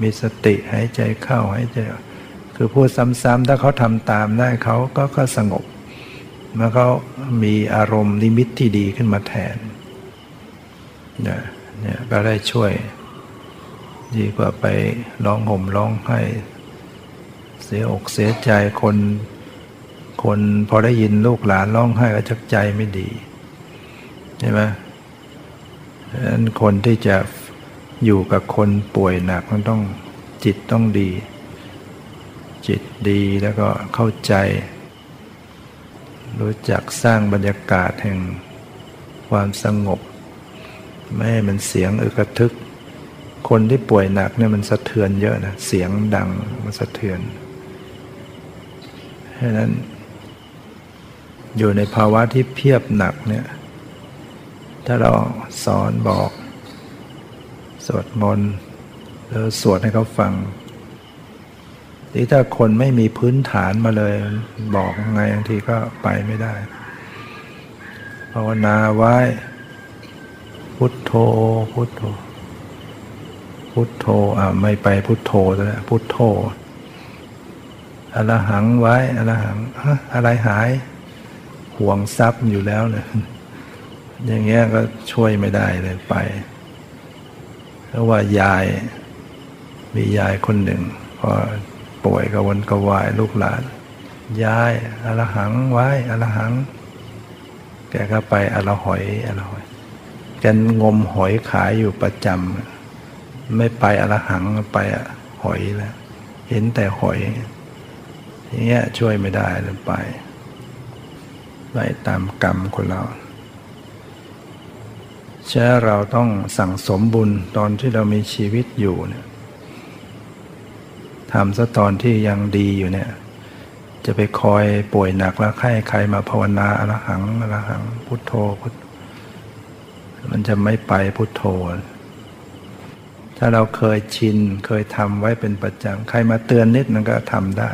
มีสติหายใจเข้าหายใจคือพูดซ้ำๆถ้าเขาทำตามได้เขาก็ก็สงบแล้วเขามีอารมณ์นิมิตที่ดีขึ้นมาแทนเนี่ยเนี่ยก็ได้ช่วย ดีกว่าไปร้องห่มร้องไห้ เสียอกเสียใจคน คนพอได้ยินลูกหลานร้องไห้ก็ชักใจไม่ดี ใช่ไหมดังนั้นคนที่จะ อยู่กับคนป่วยหนักมันต้องจิตต้องดี จิตดีแล้วก็เข้าใจ รู้จักสร้างบรรยากาศแห่งความสงบ ไม่ให้มันเสียงอึกระทึก คนที่ป่วยหนักเนี่ยมันสะเทือนเยอะนะเสียงดังมันสะเทือนเพราะนั้น อยู่ในภาวะที่เพียบหนักเนี่ยถ้าเราสอนบอก สวดมนต์หรือสวดให้เขาฟังที่ถ้าคนไม่มีพื้นฐานมาเลย บอกไงบางทีก็ไปไม่ได้ ภาวนาไว้ พุทโธ พุทโธ พุทโธอ่าไม่ไปพุทโธแล้วพุทโธอรหังไว้อรหังอะไรหาย ห่วงทรัพย์อยู่แล้วเนี่ยอย่างเงี้ยก็ช่วยไม่ได้เลยไป เพราะว่ายายมียายคนหนึ่งพอป่วยกวนกวายลูกหลาน ยายอรหังไว้อรหัง แกก็ไปอรหอยอรหอยแกงมหอยขายอยู่ประจำไม่ไปอรหังไปหอยแล้ว เห็นแต่หอยอย่างเงี้ยช่วยไม่ได้เลยไปไปตามกรรมคนเรา เช่เราต้องสั่งสมบุญตอนที่เรามีชีวิตอยู่เนี่ยทำซะตอนที่ยังดีอยู่เนี่ย จะไปคอยป่วยหนักแล้วให้ใครมาภาวนาอรหังอรหังพุทโธพุทมันจะไม่ไปพุทโธ ถ้าเราเคยชินเคยทำไว้เป็นประจำใครมาเตือนนิดนึงก็ทำได้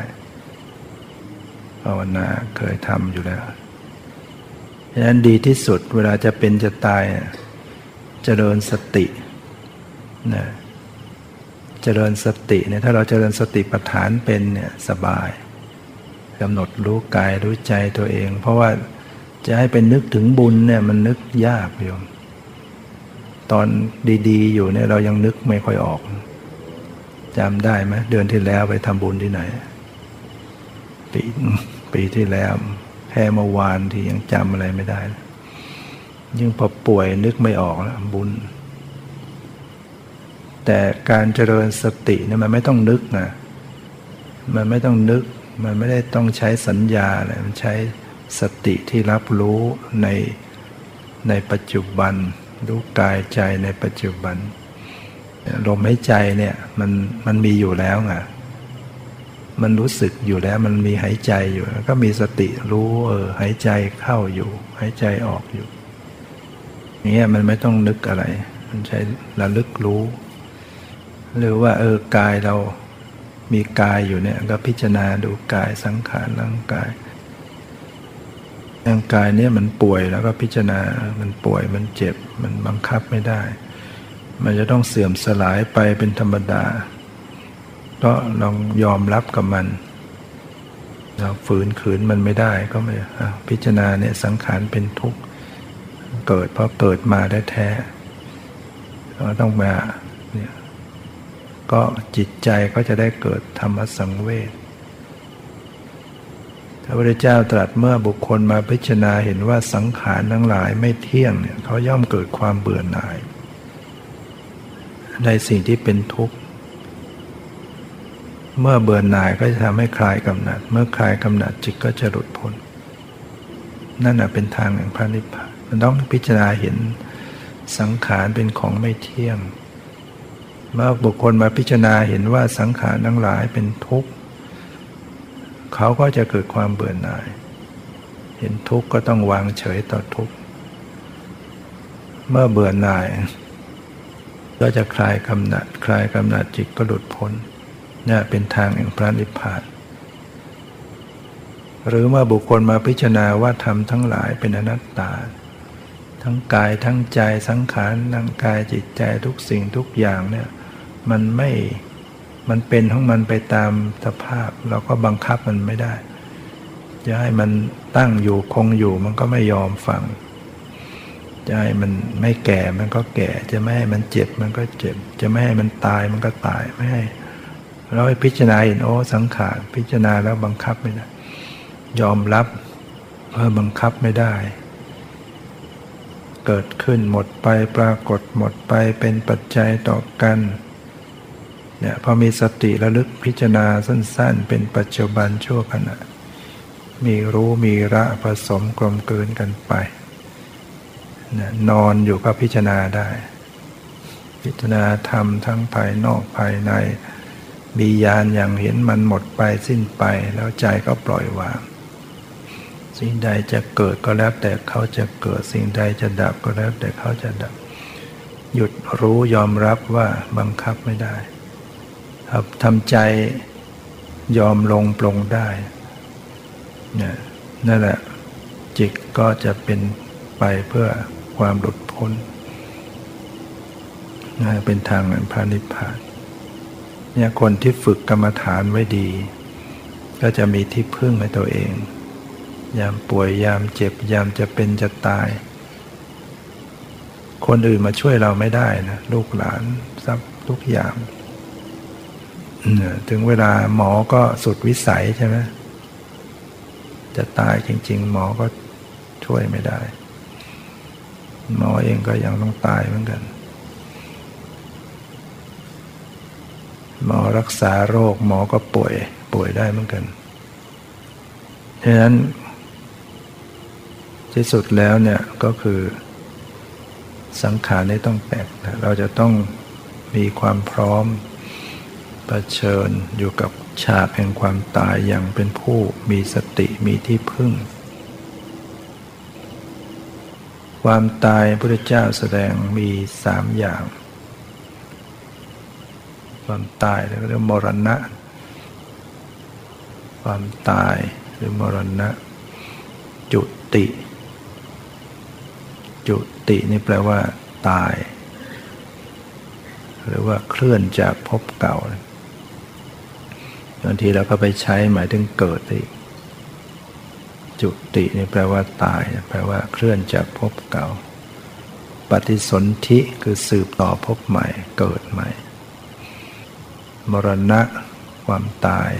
ภาวนาเคยทำอยู่แล้วดังนั้นดีที่สุดเวลาจะเป็นจะตาย เจริญสตินะเจริญสติเนี่ยถ้าเราเจริญสติปัฏฐานเป็นเนี่ยสบายกำหนดรู้กายรู้ใจตัวเอง เพราะว่าจะให้เป็นนึกถึงบุญเนี่ยมันนึกยากโยมตอนดีๆ อยู่เนี่ยเรายังนึกไม่ค่อยออกจำได้ไหมเดือนที่แล้วไปทำบุญที่ไหน ปีปีที่แล้ว แค่เมื่อวานที่ยังจำอะไรไม่ได้ ยิ่งพอป่วยนึกไม่ออกแล้วบุญ แต่การเจริญสติเนี่ยมันไม่ต้องนึกนะมันไม่ต้องนึก มันไม่ได้ต้องใช้สัญญาอะไรมันใช้สติที่รับรู้ในในปัจจุบัน รู้กายใจในปัจจุบัน ลมหายใจเนี่ยมันมันมีอยู่แล้วไงมันรู้สึกอยู่แล้วมันมีหายใจอยู่ก็มีสติรู้เออหายใจเข้าอยู่ หายใจออกอยู่ เงี้ยมันไม่ต้องนึกอะไร มันใช้ระลึกรู้ หรือว่าเออกายเรามีกายอยู่เนี่ยก็พิจารณาดูกายสังขารร่างกายร่างกายเนี่ยมันป่วยแล้วก็พิจารณา มันป่วยมันเจ็บ มันบังคับไม่ได้ มันจะต้องเสื่อมสลายไปเป็นธรรมดา ก็ลองยอมรับกับมัน เราฝืนขืนมันไม่ได้ก็ไม่พิจารณาเนี่ยสังขารเป็นทุกข์ เกิด เพราะเกิดมาได้แท้เราต้องมาเนี่ยก็จิตใจก็จะได้เกิดธรรมสังเวชพระพุทธเจ้าตรัสเมื่อบุคคลมาพิจารณาเห็นว่าสังขารทั้งหลายไม่เที่ยงเนี่ยเขาย่อมเกิดความเบื่อหน่าย ในสิ่งที่เป็นทุกข์ เมื่อเบื่อหน่ายก็จะทำให้คลายกำหนัด เมื่อคลายกำหนัดจิตก็จะหลุดพ้น นั่นเป็นทางแห่งพระนิพพาน มันต้องพิจารณาเห็นสังขารเป็นของไม่เที่ยง เมื่อบุคคลมาพิจารณาเห็นว่าสังขารทั้งหลายเป็นทุกข์เขาก็จะเกิดความเบื่อหน่าย เห็นทุกข์ก็ต้องวางเฉยต่อทุกข์ เมื่อเบื่อหน่าย ก็จะคลายกำหนัด คลายกำหนัดจิตก็หลุดพ้นนี่เป็นทางแห่งพระนิพพาน หรือเมื่อบุคคลมาพิจารณาว่าธรรมทั้งหลายเป็นอนัตตา ทั้งกายทั้งใจสังขารทั้งกายจิตใจทุกสิ่งทุกอย่างเนี่ยมันไม่มันเป็นของมันไปตามสภาพ เราก็บังคับมันไม่ได้จะให้มันตั้งอยู่คงอยู่มันก็ไม่ยอมฟังจะให้มันไม่แก่มันก็แก่ จะไม่ให้มันเจ็บมันก็เจ็บ จะไม่ให้มันตายมันก็ตายไม่ให้เราไปพิจารณาเห็นโอ้สังขารพิจารณาแล้วบังคับไม่ได้ ยอมรับเพื่อบังคับไม่ได้ เกิดขึ้นหมดไปปรากฏหมดไปเป็นปัจจัยต่อกันเนี่ยพอมีสติระลึกพิจารณาสั้นๆ เป็นปัจจุบันชั่วขณะ มีรู้มีระผสมกลมกลืนกันไปเนี่ยนอนอยู่ก็พิจารณาได้ พิจารณาธรรมทั้งภายนอกภายใน มีญาณอย่างเห็นมันหมดไปสิ้นไปแล้วใจก็ปล่อยวาง สิ่งใดจะเกิดก็แล้วแต่เขาจะเกิด สิ่งใดจะดับก็แล้วแต่เขาจะดับ หยุดรู้ยอมรับว่าบังคับไม่ได้ครับทำใจยอมลงปลงได้นี่นั่นแหละจิตก็จะเป็นไปเพื่อความหลุดพ้นนะเป็นทางพระนิพพานเนี่ยคนที่ฝึกกรรมฐานไว้ดี ก็จะมีที่พึ่งในตัวเอง ยามป่วยยามเจ็บ ยามจะเป็นจะตาย คนอื่นมาช่วยเราไม่ได้นะลูกหลานทรัพย์ทุกอย่างถึงเวลาหมอก็สุดวิสัยใช่ไหมจะตายจริง ๆ หมอก็ช่วยไม่ได้ หมอเองก็ยังต้องตายเหมือนกัน หมอรักษาโรคหมอก็ป่วยป่วยได้เหมือนกันฉะนั้น ที่สุดแล้วเนี่ยก็คือสังขารนี้ต้องแตก เราจะต้องมีความพร้อมเผชิญอยู่กับฉากแห่งความตายอย่างเป็นผู้มีสติมีที่พึ่ง ความตายพระเจ้าแสดงมีสามอย่าง ความตายเรียกมรณะ ความตายหรือมรณะ จุติ จุตินี่แปลว่า ตาย หรือว่าเคลื่อนจากภพเก่าบางทีเราก็ไปใช้หมายถึงเกิดอีกจุตินี่แปลว่าตาย แปลว่าเคลื่อนจากภพเก่า ปฏิสนธิคือสืบต่อภพใหม่ เกิดใหม่ มรณะ ความตาย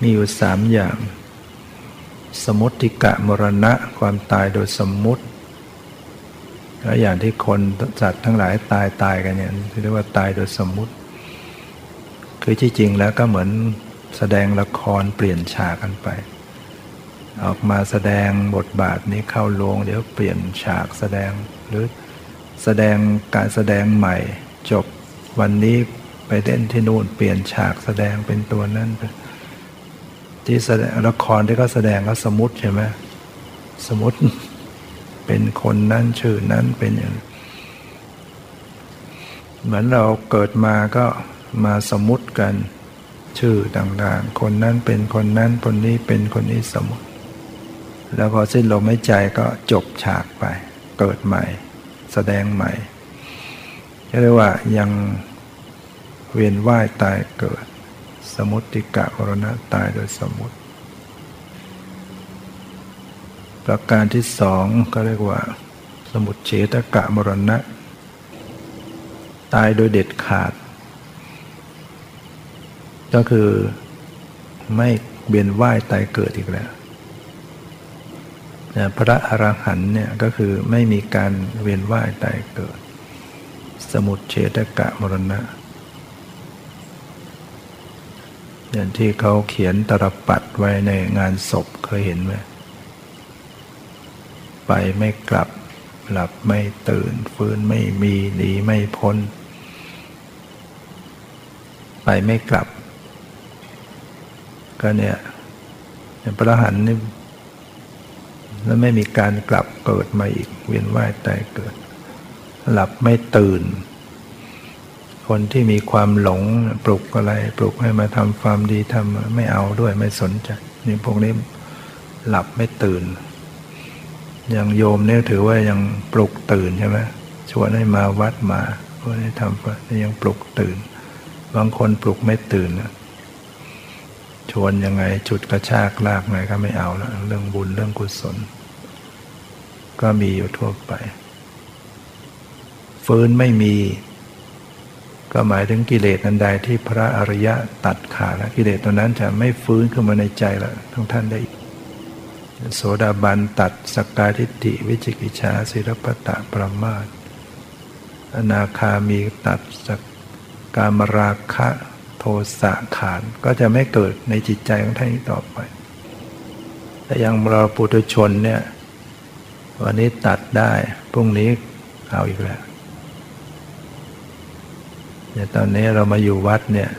มีอยู่สามอย่าง สมุติกะมรณะความตายโดยสมมุติแล้วอย่างที่คนสัตว์ทั้งหลายตายตายกันเนี่ยเรียกว่าตายโดยสมมุติ คือที่จริงแล้วก็เหมือนแสดงละครเปลี่ยนฉากกันไป ออกมาแสดงบทบาทนี้เข้าโรงเดี๋ยวเปลี่ยนฉากแสดงหรือแสดงการแสดงใหม่จบวันนี้ไปเล่นที่นู่นเปลี่ยนฉากแสดงเป็นตัวนั้นไป ที่แสดงละครที่เขาแสดงก็สมมติใช่ไหมสมมติเป็นคนนั้นชื่อนั้นเป็นอย่างเหมือนเราเกิดมาก็มาสมมติกันชื่อต่างๆ คนนั้นเป็นคนนั้นคนนี้เป็นคนนี้สมมติ แล้วพอสิ้นลมหายใจก็จบฉากไป เกิดใหม่ แสดงใหม่เรียกว่ายังเวียนว่ายตายเกิด มุติกะวรณะตายโดยสมุติ ประการที่สองก็เรียกว่า สมุทเฉตกะมรณะ ตายโดยเด็ดขาด ก็คือไม่เบียนว่ายตายเกิดอีกแล้วพระอรหันต์เนี่ยก็คือไม่มีการเวียนว่ายตายเกิด สมุทเฉตกะมรณะ อย่างที่เขาเขียนตรปัดไว้ในงานศพเคยเห็นไหมไปไม่กลับหลับไม่ตื่นฟื้นไม่มีหนีไม่พ้น ไปไม่กลับ ก็เนี่ยพระหันนี่แล้วไม่มีการกลับเกิดมาอีกเวียนว่ายตายเกิด หลับไม่ตื่น คนที่มีความหลงปลุกอะไร ปลุกให้มาทำความดีทำไม่เอาด้วยไม่สนใจนี่พวกนี้หลับไม่ตื่นอย่างโยมเนี่ยถือว่ายังปลุกตื่นใช่ไหมชวนให้มาวัดมาชวนให้ทำยังปลุกตื่น บางคนปลุกไม่ตื่นชวนยังไงจุดกระชากลากไงก็ไม่เอาแล้วเรื่องบุญเรื่องกุศล ก็มีอยู่ทั่วไป ฟื้นไม่มี ก็หมายถึงกิเลสนันใดที่พระอริยะตัดขาดแล้วกิเลสตัวนั้นจะไม่ฟื้นขึ้นมาในใจล้วทั้งท่านได้โสดาบันตัดสกกาทิฏฐิวิจิกิจฉาศิรปตะประมาทอนาคามีตัดสกกามราคะโทสะขาดก็จะไม่เกิดในจิตใจของท่านต่อไป แต่ยังเราปุถุชนเนี่ยวันนี้ตัดได้พรุ่งนี้เอาอีกแล้ว เนี่ยตอนนี้เรามาอยู่วัดเนี่ย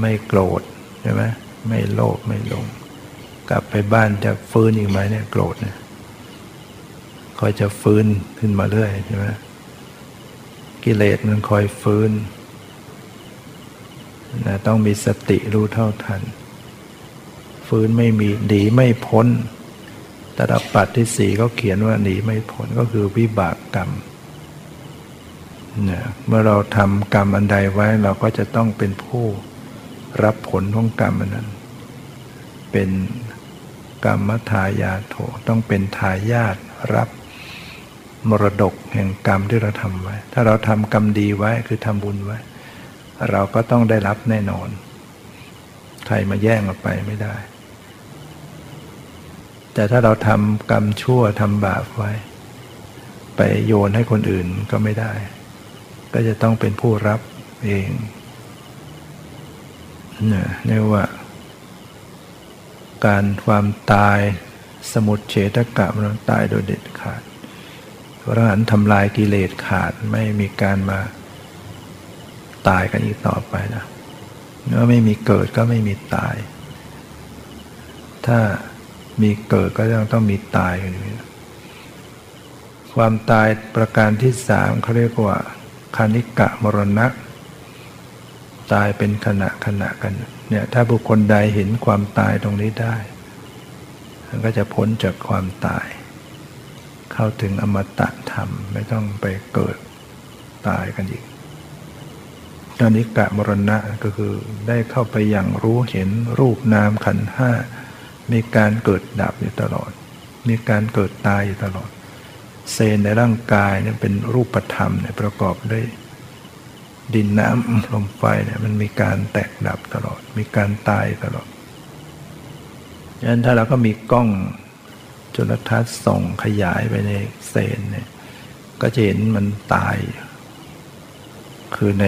ไม่โกรธใช่ไหมไม่โลภไม่หลง กลับไปบ้านจะฟื้นอีกไหมเนี่ยโกรธเนี่ยคอยจะฟื้นขึ้นมาเรื่อยใช่ไหมกิเลสมันคอยฟื้นนะต้องมีสติรู้เท่าทัน ฟื้นไม่มีหนีไม่พ้นตรปัดที่สี่ก็เขียนว่าหนีไม่พ้นก็คือวิบากกรรม เนี่ยเมื่อเราทำกรรมอันใดไว้เราก็จะต้องเป็นผู้รับผลของกรรมอันนั้น เป็นกรรมทายาโถต้องเป็นทายาทรับมรดกแห่งกรรมที่เราทำไว้ ถ้าเราทำกรรมดีไว้คือทำบุญไว้ เราก็ต้องได้รับแน่นอน ใครมาแย่งเราไปไม่ได้ แต่ถ้าเราทำกรรมชั่วทำบาปไว้ ไปโยนให้คนอื่นก็ไม่ได้ ก็จะต้องเป็นผู้รับเองเนี่ยเรียกว่า การความตายสมุดเฉตกะมันตายโดยเด็ดขาดพระอรหันต์ทำลายกิเลสขาดไม่มีการมาตายกันอีกต่อไปนะเมื่อไม่มีเกิดก็ไม่มีตาย ถ้ามีเกิดก็ยังต้องมีตายอยู่ความตายประการที่สามเขาเรียกว่า คานิกะมรณะ ตายเป็นขณะขณะกันเนี่ยถ้าบุคคลใดเห็นความตายตรงนี้ได้มันก็จะพ้นจากความตาย เข้าถึงอมตะธรรมไม่ต้องไปเกิดตายกันอีกตอนนี้กะมรณะก็คือได้เข้าไปอย่างรู้เห็นรูปนามขันห้ามีการเกิดดับอยู่ตลอด มีการเกิดตายอยู่ตลอด เซนในร่างกายเนี่ยเป็นรูปธรรมเนี่ยประกอบด้วยดินน้ำลมไฟเนี่ยมันมีการแตกดับตลอด มีการตายตลอดฉะนั้นถ้าเราก็มีกล้องจุลทรรศน์ส่องขยายไปในเซนเนี่ยก็จะเห็นมันตาย คือใน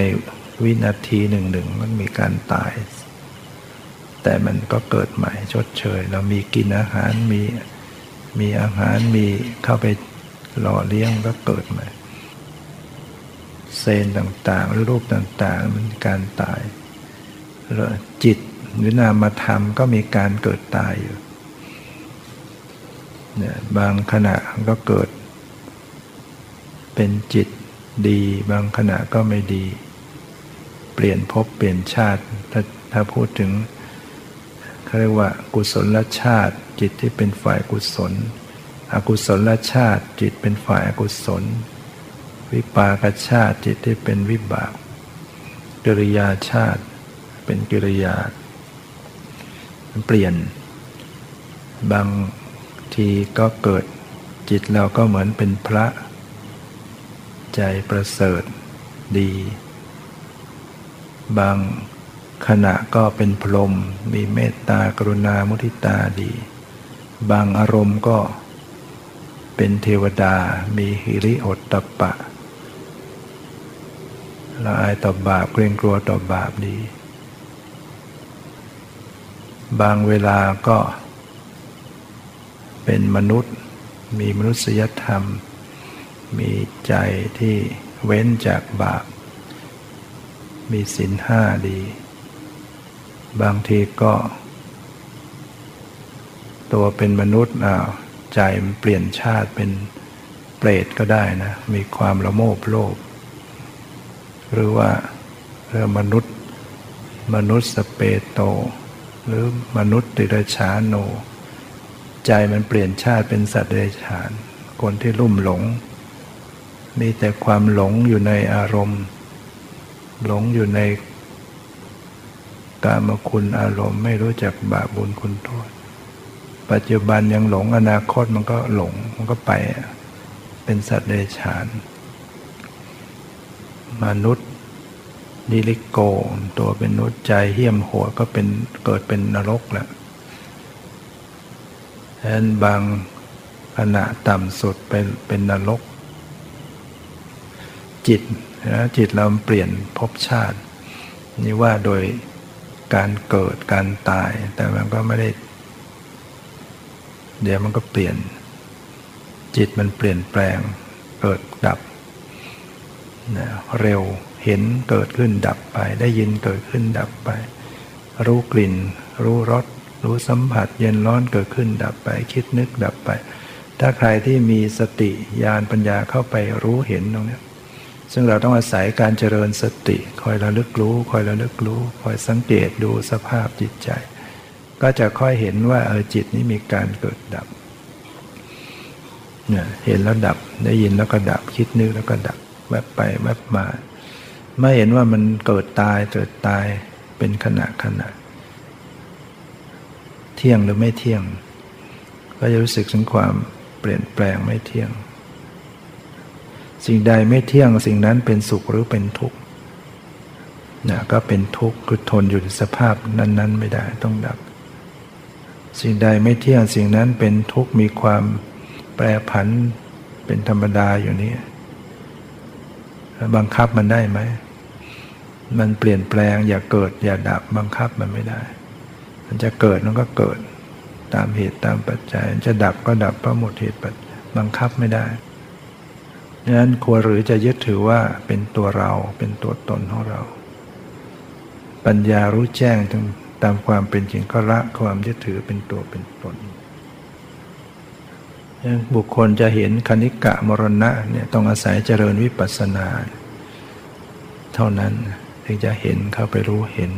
วินาทีหนึ่งหนึ่งมันมีการตาย แต่มันก็เกิดใหม่ชดเชย เรามีกินอาหารมีมีอาหารมีเข้าไป หล่อเลี้ยงก็เกิดใหม่เซนต่างๆหรือรูปต่างๆ มันการตายแล้วจิตหรือนามธรรมก็มีการเกิดตายอยู่เนี่ยบางขณะก็เกิด เป็นจิตดี บางขณะก็ไม่ดี เปลี่ยนภพเปลี่ยนชาติ ถ้าถ้าพูดถึงเขาเรียกว่า กุศลชาติ จิตที่เป็นฝ่ายกุศล อกุศลชาติจิตเป็นฝ่ายอกุศล วิปากชาติจิตที่เป็นวิบาก กิริยาชาติเป็นกิริยาเปลี่ยน บางทีก็เกิดจิตเราก็เหมือนเป็นพระ ใจประเสริฐดี บางขณะก็เป็นพรหมมีเมตตากรุณามุทิตาดี บางอารมณ์ก็ เป็นเทวดามีหิริโอตตปปะละอายต่อบาปเกรงกลัวต่อบาปดีบางเวลาก็เป็นมนุษย์มีมนุษยธรรม มีใจที่เว้นจากบาป มีศีลห้าดี บางทีก็ ตัวเป็นมนุษย์อ้าว ใจมันเปลี่ยนชาติเป็นเปรตก็ได้นะ มีความละโมบโลภหรือว่าเรื่องมนุษย์ มนุษย์สเปโต หรือมนุษย์ติรชาโน ใจมันเปลี่ยนชาติเป็นสัตว์เดรัจฉาน คนที่ลุ่มหลง มีแต่ความหลงอยู่ในอารมณ์ หลงอยู่ในกามคุณอารมณ์ไม่รู้จักบาปบุญคุณโทษ ปัจจุบันยังหลงอนาคตมันก็หลงมันก็ไปเป็นสัตว์เดรัจฉาน มนุษย์นิลิโกตัวเป็นนุษย์ใจเหี้ยมโหดก็เป็นเกิดเป็นนรกแหละฉะนั้นบางขณะต่ำสุดเป็นเป็นนรก จิตนะจิตเราเปลี่ยนภพชาติ นี่ว่าโดยการเกิดการตาย แต่มันก็ไม่ได้ เดี๋ยวมันก็เปลี่ยน จิตมันเปลี่ยนแปลง เกิดดับนะเร็วเห็นเกิดขึ้นดับไป ได้ยินเกิดขึ้นดับไป รู้กลิ่น รู้รสรู้สัมผัส เย็นร้อนเกิดขึ้นดับไป คิดนึกดับไป ถ้าใครที่มีสติญาณปัญญาเข้าไปรู้เห็นตรงนี้ซึ่งเราต้องอาศัยการเจริญสติ คอยระลึกรู้ คอยระลึกรู้ คอยสังเกตดูสภาพจิตใจ ก็จะค่อยเห็นว่าเออจิตนี้มีการเกิดดับเนี่ยเห็นแล้วดับได้ยินแล้วก็ดับคิดนึกแล้วก็ดับแวบไปแวบมาไม่เห็นว่ามันเกิดตายเกิดตายเป็นขณะขณะ เที่ยงหรือไม่เที่ยง ก็จะรู้สึกถึงความเปลี่ยนแปลงไม่เที่ยง สิ่งใดไม่เที่ยงสิ่งนั้นเป็นสุขหรือเป็นทุกข์นะก็เป็นทุกข์คือทนอยู่ในสภาพนั้น ๆ ไม่ได้ต้องดับ สิ่งใดไม่เที่ยงสิ่งนั้นเป็นทุกข์มีความแปรผันเป็นธรรมดาอยู่นี้บังคับมันได้ไหม มันเปลี่ยนแปลงอย่าเกิด อย่าดับบังคับมันไม่ได้ มันจะเกิดมันก็เกิด ตามเหตุตามปัจจัย จะดับก็ดับเพราะหมดเหตุปัจจัยบังคับไม่ได้ดังนั้นควรหรือจะยึดถือว่าเป็นตัวเราเป็นตัวตนของเรา ปัญญารู้แจ้ง ตามความเป็นจริงก็ละความยึดถือเป็นตัวเป็นตนบุคคลจะเห็นคณิกะมรณะเนี่ยต้องอาศัยเจริญวิปัสสนา เท่านั้นถึงจะเห็นเข้าไปรู้เห็น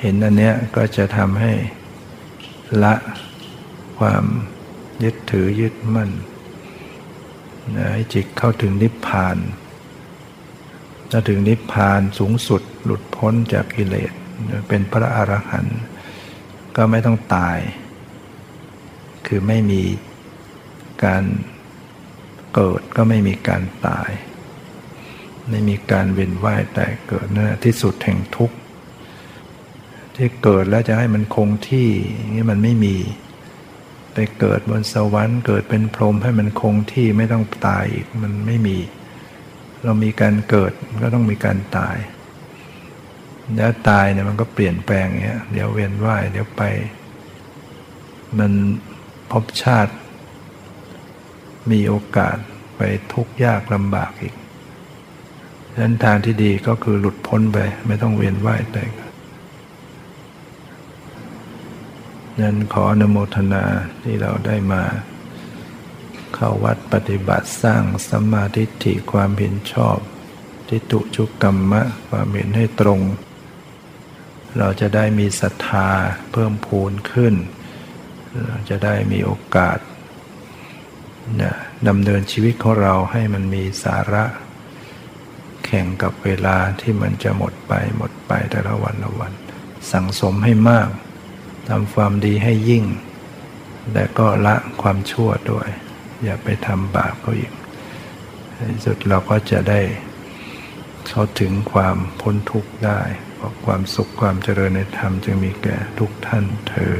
เห็นอันเนี้ยก็จะทำให้ละความยึดถือยึดมั่นให้จิตเข้าถึงนิพพานถ้าถึงนิพพานสูงสุดหลุดพ้นจากกิเลส เป็นพระอรหันต์ก็ไม่ต้องตาย คือไม่มีการเกิดก็ไม่มีการตาย ไม่มีการเวียนว่ายแต่เกิดนั่นที่สุดแห่งทุกข์ ที่เกิดแล้วจะให้มันคงที่นี่มันไม่มีไปเกิดบนสวรรค์เกิดเป็นพรหมให้มันคงที่ไม่ต้องตายอีกมันไม่มี เรามีการเกิดก็ต้องมีการตาย แล้วตายเนี่ยมันก็เปลี่ยนแปลงเงี้ยเดี๋ยวเวียนว่ายเดี๋ยวไป มันพบชาติ มีโอกาสไปทุกข์ยากลำบากอีกดังนั้นทางที่ดีก็คือหลุดพ้นไป ไม่ต้องเวียนว่ายแต่นั้นขออนุโมทนาที่เราได้มา เข้าวัดปฏิบัติสร้างสัมมาทิฏฐิความเห็นชอบ ทิฏฐุจุกรรมะ ความเห็นให้ตรง เราจะได้มีศรัทธาเพิ่มพูนขึ้น เราจะได้มีโอกาสดำเนินชีวิตของเราให้มันมีสาระ แข่งกับเวลาที่มันจะหมดไปหมดไปแต่ละวันละวัน สั่งสมให้มากทำความดีให้ยิ่งแต่ก็ละความชั่วด้วย อย่าไปทำบาปเขาอีกในสุดเราก็จะได้เข้าถึงความพ้นทุกข์ได้ ขอความสุขความเจริญในธรรมจึงมีแก่ทุกท่านเธอ